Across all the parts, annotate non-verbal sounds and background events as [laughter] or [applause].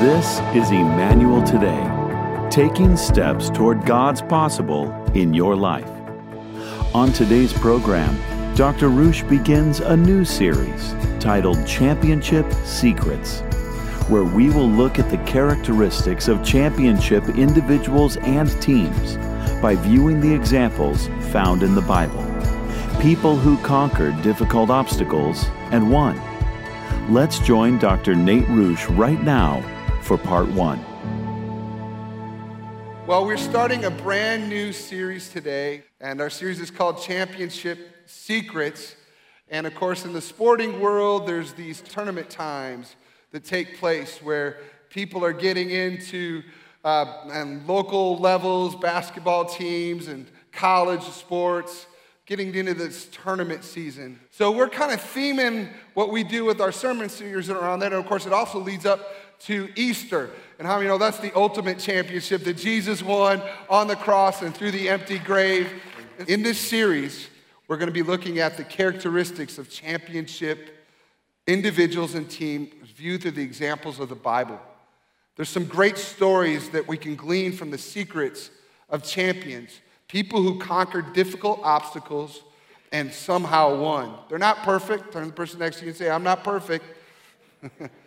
This is Emmanuel Today, taking steps toward God's possible in your life. On today's program, Dr. Ruch begins a new series titled Championship Secrets, where we will look at the characteristics of championship individuals and teams by viewing the examples found in the Bible. People who conquered difficult obstacles and won. Let's join Dr. Nate Ruch right now for part one. Well, we're starting a brand new series today, and our series is called Championship Secrets. And of course, in the sporting world, there's these tournament times that take place where people are getting into uh, and local levels, basketball teams, and college sports, getting into this tournament season. So we're kind of theming what we do with our sermon series around that. And of course, it also leads up to Easter. And how many know that's the ultimate championship that Jesus won on the cross and through the empty grave? In this series, we're going to be looking at the characteristics of championship individuals and teams viewed through the examples of the Bible. There's some great stories that we can glean from the secrets of champions, people who conquered difficult obstacles and somehow won. They're not perfect. Turn to the person next to you and say, I'm not perfect. [laughs]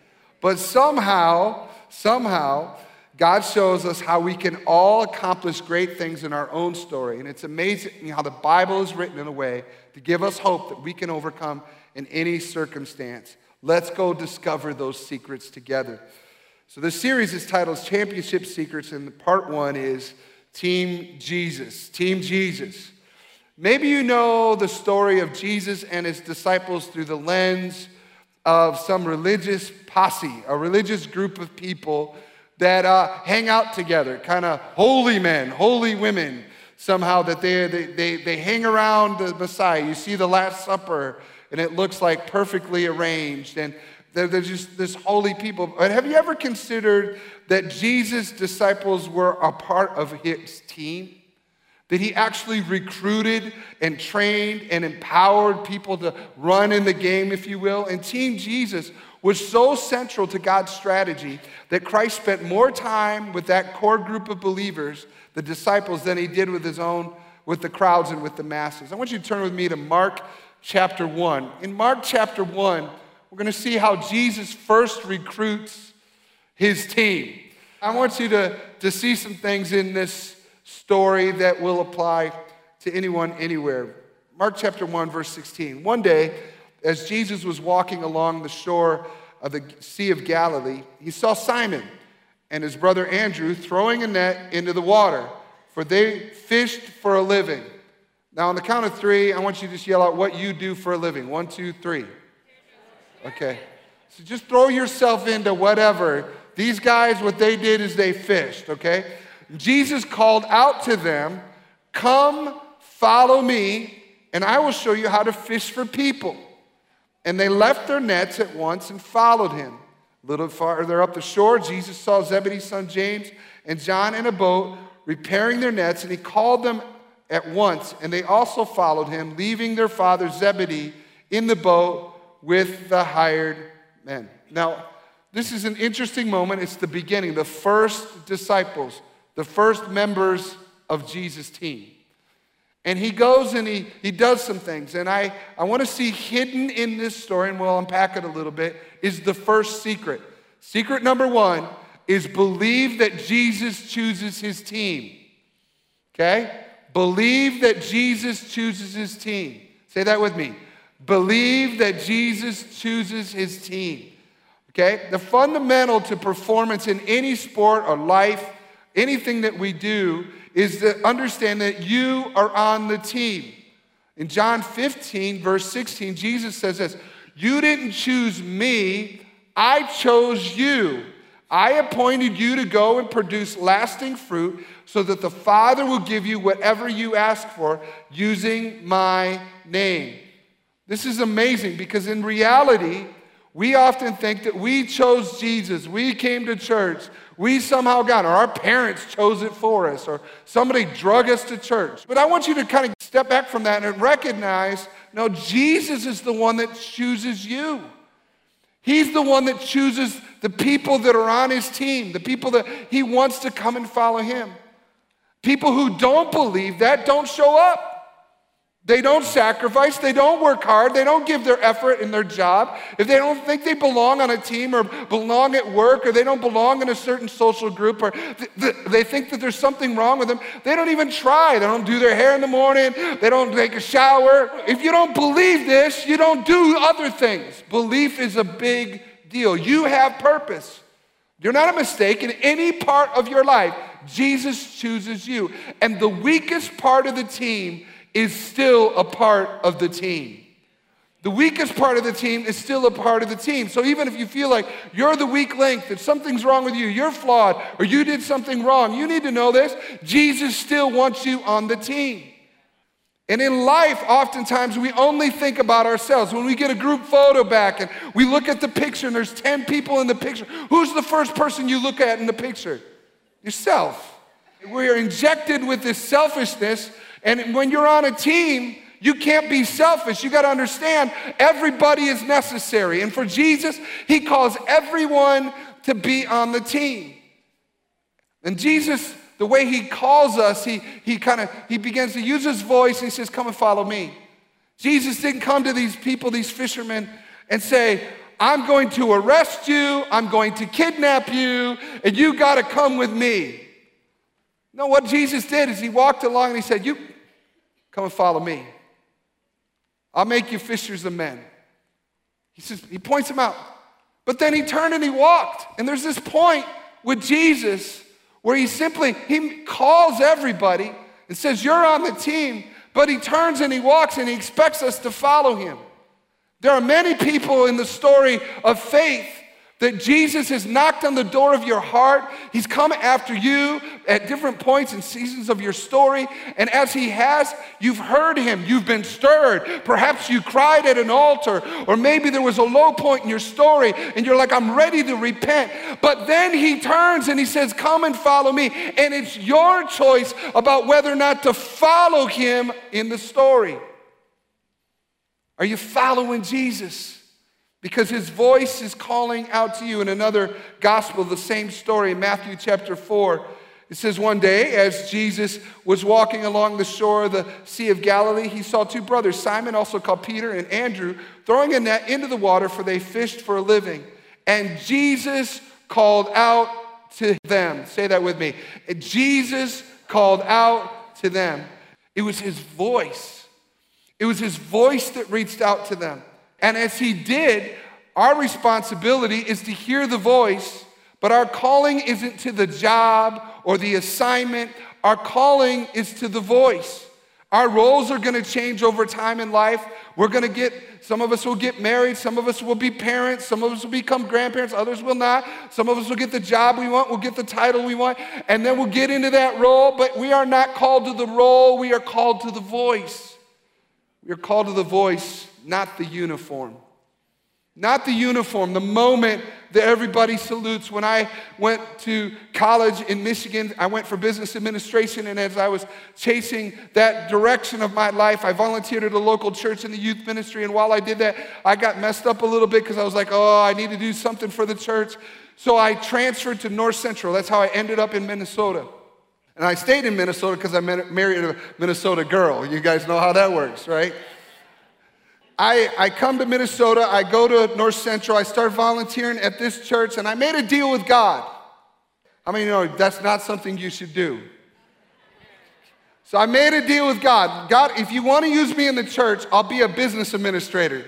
But somehow, somehow, God shows us how we can all accomplish great things in our own story. And it's amazing how the Bible is written in a way to give us hope that we can overcome in any circumstance. Let's go discover those secrets together. So, the series is titled Championship Secrets, and part one is Team Jesus. Team Jesus. Maybe you know the story of Jesus and his disciples through the lens of some religious posse, a religious group of people that uh, hang out together, kind of holy men, holy women, somehow that they, they, they, they hang around the Messiah. You see the Last Supper, and it looks like perfectly arranged, and they're, they're just this holy people. But have you ever considered that Jesus' disciples were a part of his team? That he actually recruited and trained and empowered people to run in the game, if you will. And Team Jesus was so central to God's strategy that Christ spent more time with that core group of believers, the disciples, than he did with his own, with the crowds and with the masses. I want you to turn with me to Mark chapter 1. In Mark chapter 1, we're going to see how Jesus first recruits his team. I want you to, to see some things in this story that will apply to anyone, anywhere. Mark chapter 1, verse 16. One day, as Jesus was walking along the shore of the Sea of Galilee, he saw Simon and his brother Andrew throwing a net into the water, for they fished for a living. Now, on the count of three, I want you to just yell out what you do for a living. One, two, three. Okay. So just throw yourself into whatever. These guys, what they did is they fished, okay? Jesus called out to them, Come, follow me, and I will show you how to fish for people. And they left their nets at once and followed him. A little farther up the shore, Jesus saw Zebedee's son James and John in a boat repairing their nets, and he called them at once, and they also followed him, leaving their father Zebedee in the boat with the hired men. Now, this is an interesting moment. It's the beginning, the first disciples the first members of Jesus' team. And he goes and he, he does some things. And I, I want to see hidden in this story, and we'll unpack it a little bit, is the first secret. Secret number one is believe that Jesus chooses his team. Okay? Believe that Jesus chooses his team. Say that with me. Believe that Jesus chooses his team. Okay? The fundamental to performance in any sport or life anything that we do is to understand that you are on the team. In John 15, verse 16, Jesus says this You didn't choose me, I chose you. I appointed you to go and produce lasting fruit so that the Father will give you whatever you ask for using my name. This is amazing because in reality, we often think that we chose Jesus, we came to church, we somehow got, or our parents chose it for us, or somebody drug us to church. But I want you to kind of step back from that and recognize no, Jesus is the one that chooses you. He's the one that chooses the people that are on his team, the people that he wants to come and follow him. People who don't believe that don't show up. They don't sacrifice, they don't work hard, they don't give their effort in their job. If they don't think they belong on a team or belong at work or they don't belong in a certain social group or they think that there's something wrong with them, they don't even try. They don't do their hair in the morning, they don't take a shower. If you don't believe this, you don't do other things. Belief is a big deal. You have purpose. You're not a mistake in any part of your life. Jesus chooses you. And the weakest part of the team is still a part of the team. The weakest part of the team is still a part of the team. So even if you feel like you're the weak link, that something's wrong with you, you're flawed, or you did something wrong, you need to know this Jesus still wants you on the team. And in life, oftentimes we only think about ourselves. When we get a group photo back and we look at the picture and there's 10 people in the picture, who's the first person you look at in the picture? Yourself. We're injected with this selfishness and when you're on a team, you can't be selfish. You got to understand everybody is necessary. And for Jesus, he calls everyone to be on the team. And Jesus, the way he calls us, he, he kind of he begins to use his voice and he says, Come and follow me. Jesus didn't come to these people, these fishermen, and say, I'm going to arrest you, I'm going to kidnap you, and you got to come with me. No, what Jesus did is he walked along and he said, You Come and follow me. I'll make you fishers of men. He says, he points him out. But then he turned and he walked. And there's this point with Jesus where he simply he calls everybody and says, You're on the team, but he turns and he walks and he expects us to follow him. There are many people in the story of faith that Jesus has knocked on the door of your heart. He's come after you at different points and seasons of your story. And as He has, you've heard Him. You've been stirred. Perhaps you cried at an altar, or maybe there was a low point in your story and you're like, I'm ready to repent. But then He turns and He says, Come and follow me. And it's your choice about whether or not to follow Him in the story. Are you following Jesus? Because his voice is calling out to you. In another gospel, the same story, in Matthew chapter 4, it says, One day, as Jesus was walking along the shore of the Sea of Galilee, he saw two brothers, Simon, also called Peter, and Andrew, throwing a net into the water, for they fished for a living. And Jesus called out to them. Say that with me. Jesus called out to them. It was his voice. It was his voice that reached out to them. And as he did, our responsibility is to hear the voice, but our calling isn't to the job or the assignment. Our calling is to the voice. Our roles are going to change over time in life. We're going to get, some of us will get married, some of us will be parents, some of us will become grandparents, others will not. Some of us will get the job we want, we'll get the title we want, and then we'll get into that role, but we are not called to the role, we are called to the voice. We are called to the voice not the uniform. Not the uniform, the moment that everybody salutes. When I went to college in Michigan, I went for business administration, and as I was chasing that direction of my life, I volunteered at a local church in the youth ministry. And while I did that, I got messed up a little bit because I was like, oh, I need to do something for the church. So I transferred to North Central. That's how I ended up in Minnesota. And I stayed in Minnesota because I married a Minnesota girl. You guys know how that works, right? I, I come to Minnesota, I go to North Central, I start volunteering at this church, and I made a deal with God. I mean, you know, that's not something you should do. So I made a deal with God. God, if you want to use me in the church, I'll be a business administrator.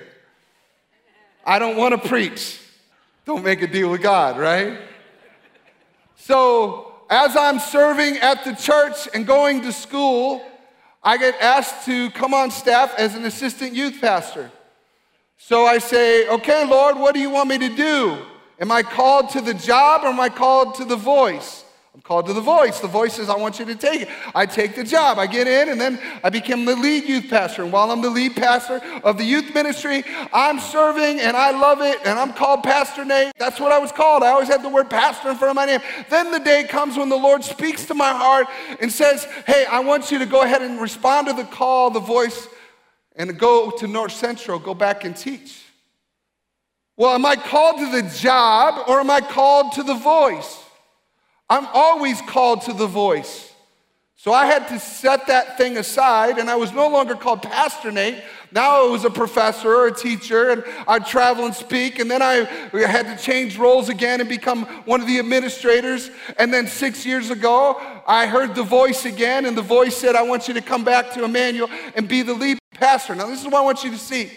I don't want to preach. Don't make a deal with God, right? So as I'm serving at the church and going to school, I get asked to come on staff as an assistant youth pastor. So I say, okay, Lord, what do you want me to do? Am I called to the job or am I called to the voice? Called to the voice. The voice says, I want you to take it. I take the job. I get in, and then I become the lead youth pastor. And while I'm the lead pastor of the youth ministry, I'm serving and I love it, and I'm called Pastor Nate. That's what I was called. I always had the word pastor in front of my name. Then the day comes when the Lord speaks to my heart and says, Hey, I want you to go ahead and respond to the call, the voice, and go to North Central, go back and teach. Well, am I called to the job or am I called to the voice? I'm always called to the voice. So I had to set that thing aside, and I was no longer called Pastor Nate. Now I was a professor or a teacher, and I'd travel and speak. And then I had to change roles again and become one of the administrators. And then six years ago, I heard the voice again, and the voice said, I want you to come back to Emmanuel and be the lead pastor. Now, this is what I want you to see.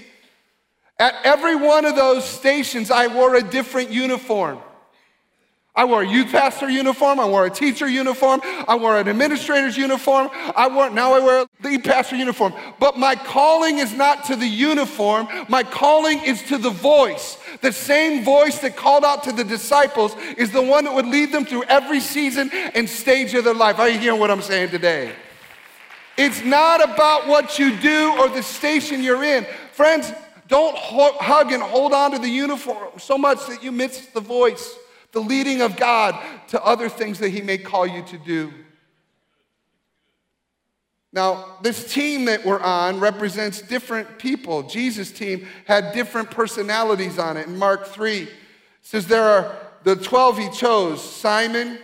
At every one of those stations, I wore a different uniform. I wore a youth pastor uniform. I wore a teacher uniform. I wore an administrator's uniform. I wore, now I wear a lead pastor uniform. But my calling is not to the uniform. My calling is to the voice. The same voice that called out to the disciples is the one that would lead them through every season and stage of their life. Are you hearing what I'm saying today? It's not about what you do or the station you're in. Friends, don't hug and hold on to the uniform so much that you miss the voice the leading of God to other things that He may call you to do. Now, this team that we're on represents different people. Jesus' team had different personalities on it. In Mark 3, says there are the 12 he chose Simon,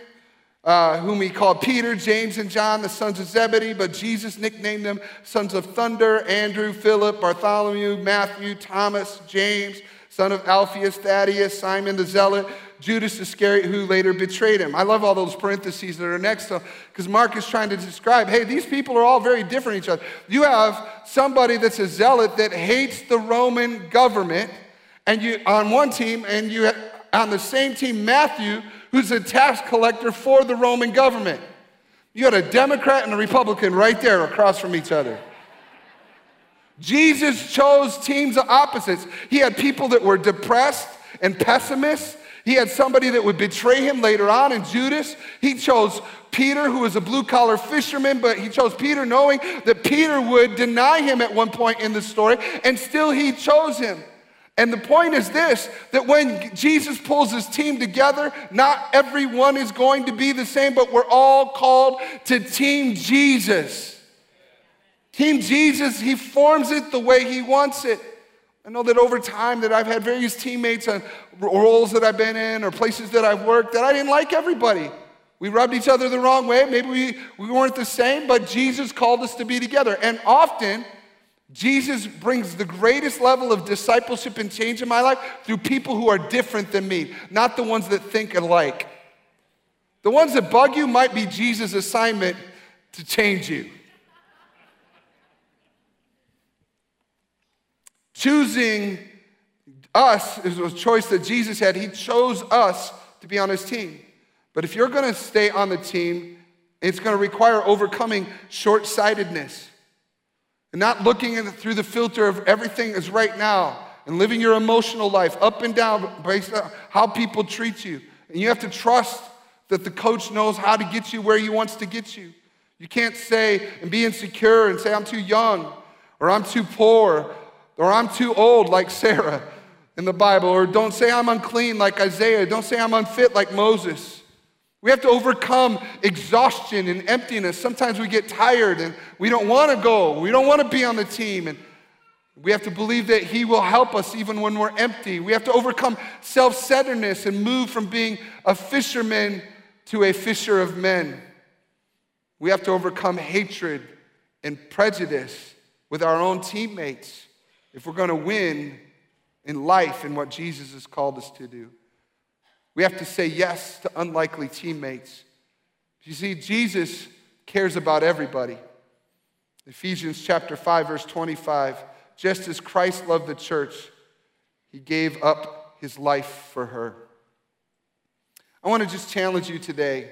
uh, whom he called Peter, James, and John, the sons of Zebedee, but Jesus nicknamed them sons of thunder, Andrew, Philip, Bartholomew, Matthew, Thomas, James, son of Alphaeus, Thaddeus, Simon the Zealot, Judas Iscariot, who later betrayed him. I love all those parentheses that are next to because Mark is trying to describe hey, these people are all very different each other. You have somebody that's a zealot that hates the Roman government, and you on one team, and you on the same team, Matthew, who's a tax collector for the Roman government. You had a Democrat and a Republican right there across from each other. Jesus chose teams of opposites. He had people that were depressed and pessimists, he had somebody that would betray him later on in Judas. He chose Peter, who was a blue collar fisherman, but he chose Peter knowing that Peter would deny him at one point in the story, and still he chose him. And the point is this that when Jesus pulls his team together, not everyone is going to be the same, but we're all called to Team Jesus. Team Jesus, he forms it the way he wants it. I know that over time that I've had various teammates and roles that I've been in or places that I've worked that I didn't like everybody. We rubbed each other the wrong way. Maybe we, we weren't the same, but Jesus called us to be together. And often, Jesus brings the greatest level of discipleship and change in my life through people who are different than me, not the ones that think alike. The ones that bug you might be Jesus' assignment to change you. Choosing us is a choice that Jesus had. He chose us to be on his team. But if you're going to stay on the team, it's going to require overcoming short sightedness and not looking through the filter of everything is right now and living your emotional life up and down based on how people treat you. And you have to trust that the coach knows how to get you where he wants to get you. You can't say and be insecure and say, I'm too young, or I'm too poor, or I'm too old, like Sarah in the Bible, or don't say I'm unclean, like Isaiah. Don't say I'm unfit, like Moses. We have to overcome exhaustion and emptiness. Sometimes we get tired and we don't want to go. We don't want to be on the team. And we have to believe that He will help us even when we're empty. We have to overcome self centeredness and move from being a fisherman to a fisher of men. We have to overcome hatred and prejudice with our own teammates if we're going to win in life and what Jesus has called us to do. We have to say yes to unlikely teammates. You see, Jesus cares about everybody. Ephesians chapter 5, verse 25. Just as Christ loved the church, he gave up his life for her. I want to just challenge you today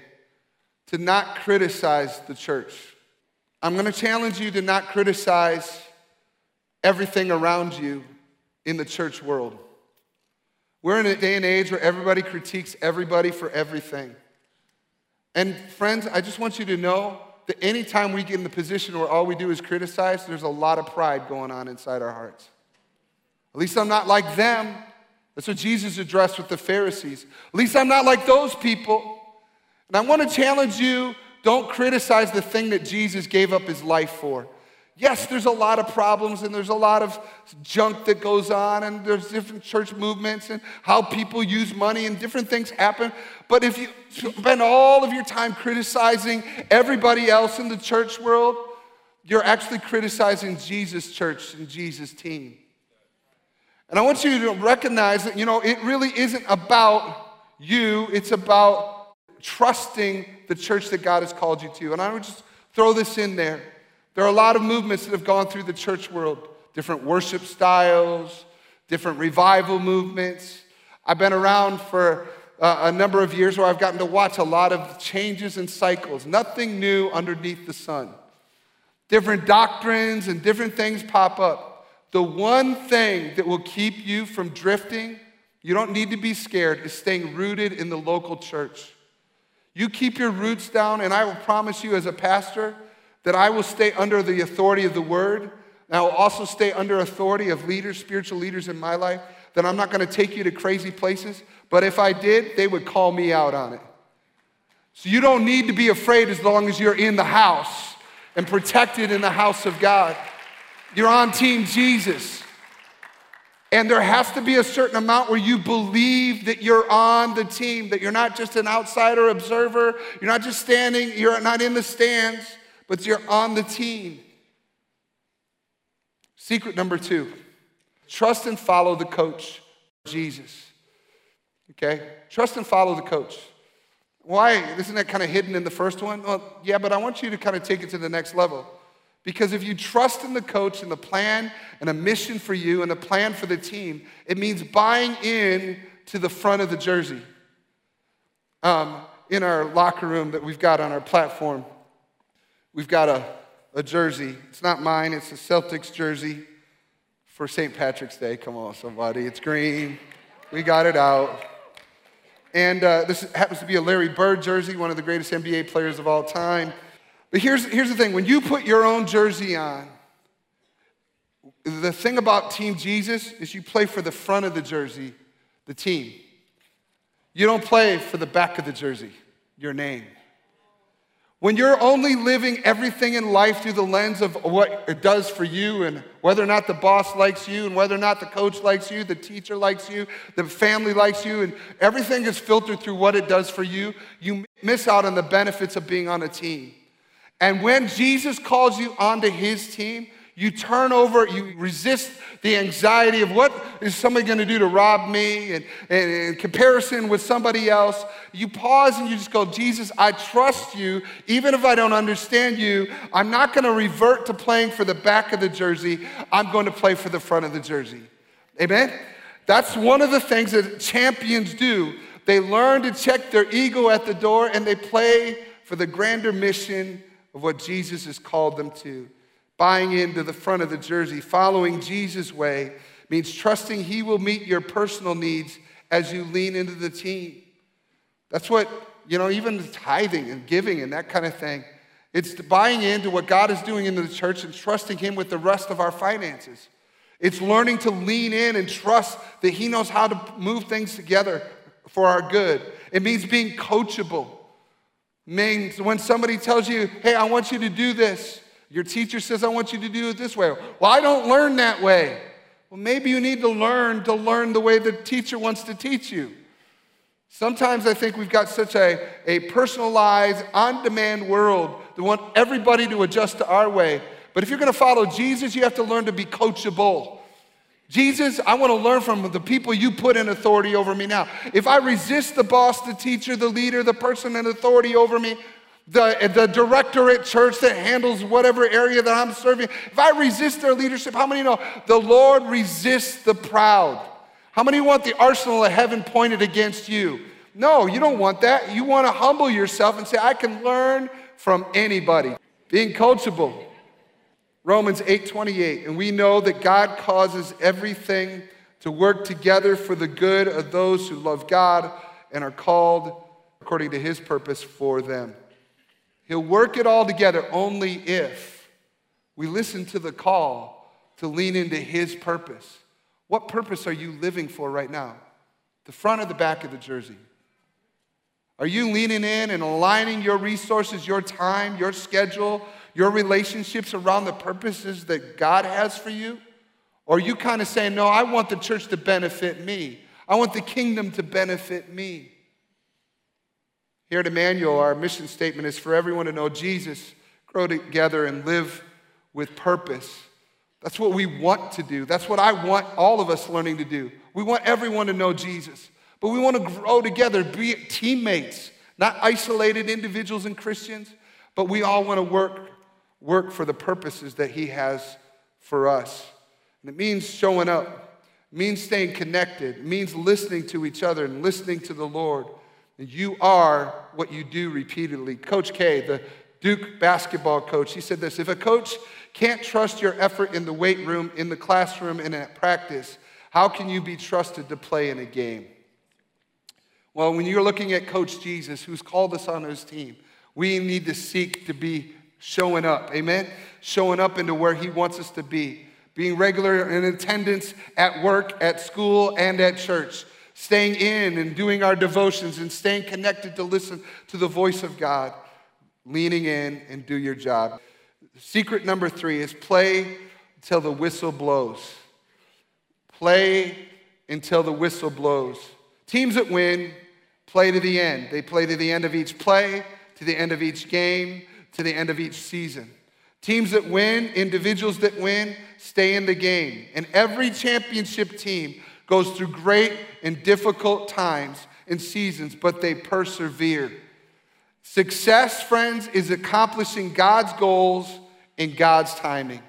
to not criticize the church. I'm going to challenge you to not criticize everything around you in the church world. We're in a day and age where everybody critiques everybody for everything. And friends, I just want you to know that anytime we get in the position where all we do is criticize, there's a lot of pride going on inside our hearts. At least I'm not like them. That's what Jesus addressed with the Pharisees. At least I'm not like those people. And I want to challenge you don't criticize the thing that Jesus gave up his life for. Yes, there's a lot of problems and there's a lot of junk that goes on, and there's different church movements and how people use money and different things happen. But if you spend all of your time criticizing everybody else in the church world, you're actually criticizing Jesus' church and Jesus' team. And I want you to recognize that, you know, it really isn't about you, it's about trusting the church that God has called you to. And I would just throw this in there. There are a lot of movements that have gone through the church world, different worship styles, different revival movements. I've been around for uh, a number of years where I've gotten to watch a lot of changes and cycles, nothing new underneath the sun. Different doctrines and different things pop up. The one thing that will keep you from drifting, you don't need to be scared, is staying rooted in the local church. You keep your roots down, and I will promise you, as a pastor, that I will stay under the authority of the word. And I will also stay under authority of leaders, spiritual leaders in my life, that I'm not going to take you to crazy places. But if I did, they would call me out on it. So you don't need to be afraid as long as you're in the house and protected in the house of God. You're on Team Jesus. And there has to be a certain amount where you believe that you're on the team, that you're not just an outsider observer, you're not just standing, you're not in the stands but you're on the team. Secret number two trust and follow the coach, Jesus. Okay? Trust and follow the coach. Why? Isn't that kind of hidden in the first one? Well, yeah, but I want you to kind of take it to the next level. Because if you trust in the coach and the plan and a mission for you and a plan for the team, it means buying in to the front of the jersey. Um, in our locker room that we've got on our platform, We've got a, a jersey. It's not mine, it's a Celtics jersey for St. Patrick's Day. Come on, somebody. It's green. We got it out. And uh, this happens to be a Larry Bird jersey, one of the greatest NBA players of all time. But here's, here's the thing when you put your own jersey on, the thing about Team Jesus is you play for the front of the jersey, the team. You don't play for the back of the jersey, your name. When you're only living everything in life through the lens of what it does for you and whether or not the boss likes you and whether or not the coach likes you, the teacher likes you, the family likes you, and everything is filtered through what it does for you, you miss out on the benefits of being on a team. And when Jesus calls you onto his team, you turn over, you resist the anxiety of what is somebody going to do to rob me and, and, in comparison with somebody else. You pause and you just go, Jesus, I trust you. Even if I don't understand you, I'm not going to revert to playing for the back of the jersey. I'm going to play for the front of the jersey. Amen? That's one of the things that champions do. They learn to check their ego at the door and they play for the grander mission of what Jesus has called them to. Buying into the front of the jersey, following Jesus' way, means trusting He will meet your personal needs as you lean into the team. That's what, you know, even tithing and giving and that kind of thing. It's buying into what God is doing in the church and trusting Him with the rest of our finances. It's learning to lean in and trust that He knows how to move things together for our good. It means being coachable. It means when somebody tells you, hey, I want you to do this, your teacher says, I want you to do it this way. Well, I don't learn that way. Well, maybe you need to learn to learn the way the teacher wants to teach you. Sometimes I think we've got such a, a personalized, on demand world that want everybody to adjust to our way. But if you're going to follow Jesus, you have to learn to be coachable. Jesus, I want to learn from the people you put in authority over me now. If I resist the boss, the teacher, the leader, the person in authority over me, the, the director at church that handles whatever area that I'm serving, if I resist their leadership, how many know the Lord resists the proud? How many want the arsenal of heaven pointed against you? No, you don't want that. You want to humble yourself and say, I can learn from anybody. Being coachable. Romans 8:28, and we know that God causes everything to work together for the good of those who love God and are called according to his purpose for them. He'll work it all together only if we listen to the call to lean into His purpose. What purpose are you living for right now? The front or the back of the jersey? Are you leaning in and aligning your resources, your time, your schedule, your relationships around the purposes that God has for you? Or are you kind of saying, no, I want the church to benefit me? I want the kingdom to benefit me. Here at Emmanuel, our mission statement is for everyone to know Jesus, grow together, and live with purpose. That's what we want to do. That's what I want all of us learning to do. We want everyone to know Jesus, but we want to grow together, be teammates, not isolated individuals and Christians, but we all want to work, work for the purposes that He has for us. And it means showing up, it means staying connected, it means listening to each other and listening to the Lord. You are what you do repeatedly. Coach K, the Duke basketball coach, he said this if a coach can't trust your effort in the weight room, in the classroom, and at practice, how can you be trusted to play in a game? Well, when you're looking at Coach Jesus, who's called us on his team, we need to seek to be showing up. Amen? Showing up into where he wants us to be. Being regular in attendance at work, at school, and at church. Staying in and doing our devotions and staying connected to listen to the voice of God. Leaning in and do your job. Secret number three is play until the whistle blows. Play until the whistle blows. Teams that win play to the end. They play to the end of each play, to the end of each game, to the end of each season. Teams that win, individuals that win, stay in the game. And every championship team goes through great and difficult times and seasons, but they persevere. Success, friends, is accomplishing God's goals in God's timing.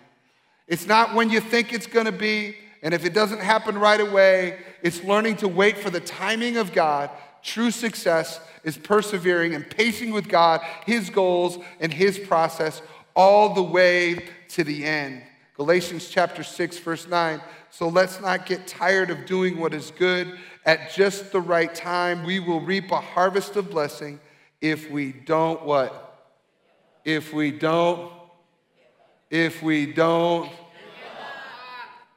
It's not when you think it's going to be, and if it doesn't happen right away, it's learning to wait for the timing of God. True success is persevering and pacing with God, His goals, and His process all the way to the end. Galatians chapter 6, verse 9. So let's not get tired of doing what is good. At just the right time, we will reap a harvest of blessing if we don't what? If we don't if we don't.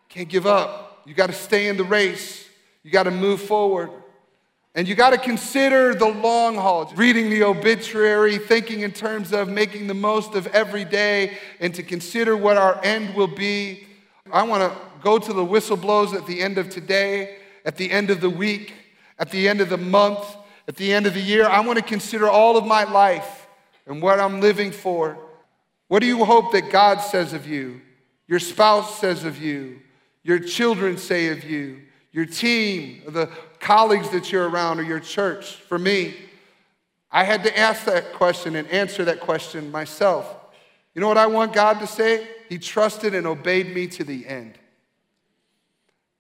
Can't give up. You got to stay in the race. You got to move forward. And you got to consider the long haul, reading the obituary, thinking in terms of making the most of every day, and to consider what our end will be. I want to go to the whistle blows at the end of today, at the end of the week, at the end of the month, at the end of the year. I want to consider all of my life and what I'm living for. What do you hope that God says of you, your spouse says of you, your children say of you, your team, the colleagues that you're around, or your church? For me, I had to ask that question and answer that question myself. You know what I want God to say? He trusted and obeyed me to the end.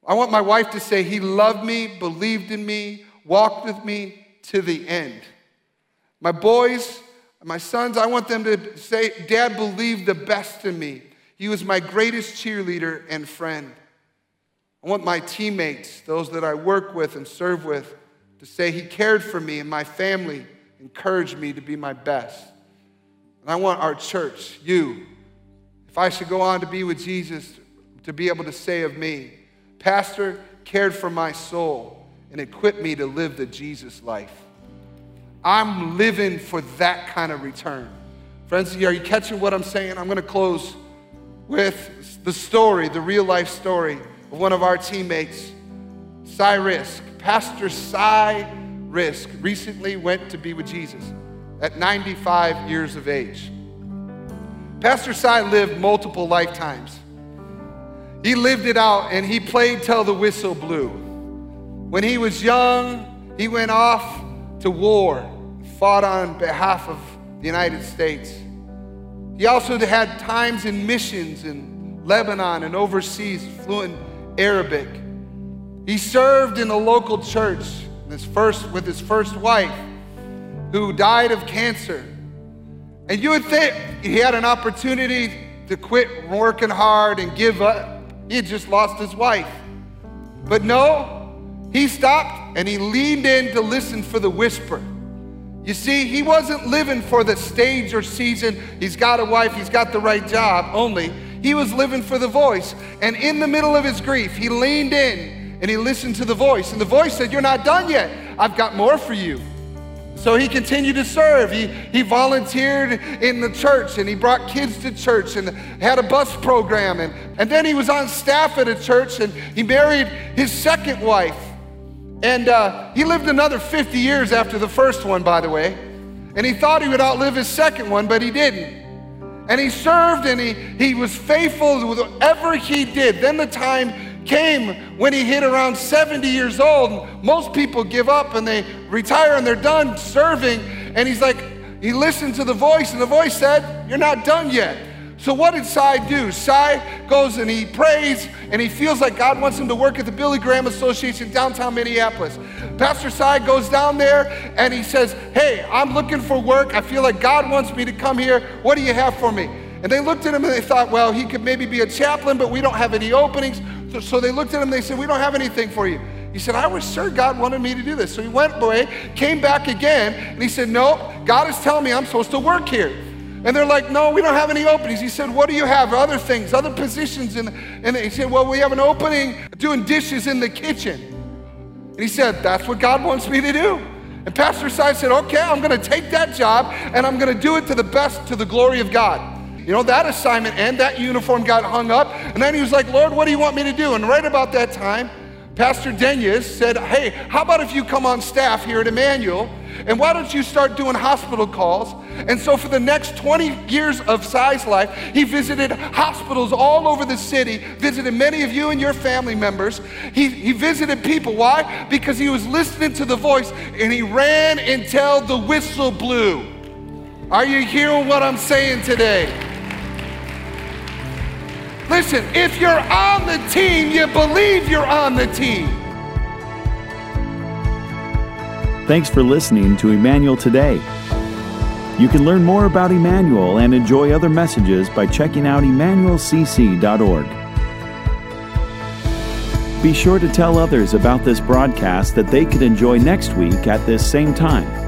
I want my wife to say, He loved me, believed in me, walked with me to the end. My boys, my sons, I want them to say, Dad believed the best in me. He was my greatest cheerleader and friend. I want my teammates, those that I work with and serve with, to say, He cared for me and my family, encouraged me to be my best. And I want our church, you, if I should go on to be with Jesus, to be able to say of me, Pastor cared for my soul and equipped me to live the Jesus life. I'm living for that kind of return. Friends, are you catching what I'm saying? I'm going to close with the story, the real life story one of our teammates, Cy Risk. Pastor Cy Risk recently went to be with Jesus at 95 years of age. Pastor Cy lived multiple lifetimes. He lived it out and he played till the whistle blew. When he was young, he went off to war, fought on behalf of the United States. He also had times in missions in Lebanon and overseas, fluent Arabic. He served in a local church his first, with his first wife, who died of cancer. And you would think he had an opportunity to quit working hard and give up. He had just lost his wife. But no, he stopped and he leaned in to listen for the whisper. You see, he wasn't living for the stage or season. He's got a wife, he's got the right job only. He was living for the voice. And in the middle of his grief, he leaned in and he listened to the voice. And the voice said, You're not done yet. I've got more for you. So he continued to serve. He, he volunteered in the church and he brought kids to church and had a bus program. And, and then he was on staff at a church and he married his second wife. And uh, he lived another 50 years after the first one, by the way. And he thought he would outlive his second one, but he didn't. And he served and he, he was faithful with whatever he did. Then the time came when he hit around 70 years old. Most people give up and they retire and they're done serving. And he's like, he listened to the voice, and the voice said, You're not done yet. So, what did Cy do? Cy goes and he prays, and he feels like God wants him to work at the Billy Graham Association downtown Minneapolis. Pastor Cy goes down there and he says, Hey, I'm looking for work. I feel like God wants me to come here. What do you have for me? And they looked at him and they thought, Well, he could maybe be a chaplain, but we don't have any openings. So, they looked at him and they said, We don't have anything for you. He said, I was sure God wanted me to do this. So he went away, came back again, and he said, No, God is telling me I'm supposed to work here. And they're like, no, we don't have any openings. He said, what do you have? Other things, other positions. And, and he said, well, we have an opening doing dishes in the kitchen. And he said, that's what God wants me to do. And Pastor Cy said, okay, I'm going to take that job and I'm going to do it to the best, to the glory of God. You know, that assignment and that uniform got hung up. And then he was like, Lord, what do you want me to do? And right about that time, Pastor Denyes said, Hey, how about if you come on staff here at Emmanuel? And why don't you start doing hospital calls? And so, for the next 20 years of Cy's life, he visited hospitals all over the city, visited many of you and your family members. He, he visited people. Why? Because he was listening to the voice and he ran until the whistle blew. Are you hearing what I'm saying today? Listen, if you're on the team, you believe you're on the team. Thanks for listening to Emmanuel Today. You can learn more about Emmanuel and enjoy other messages by checking out emmanuelcc.org. Be sure to tell others about this broadcast that they could enjoy next week at this same time.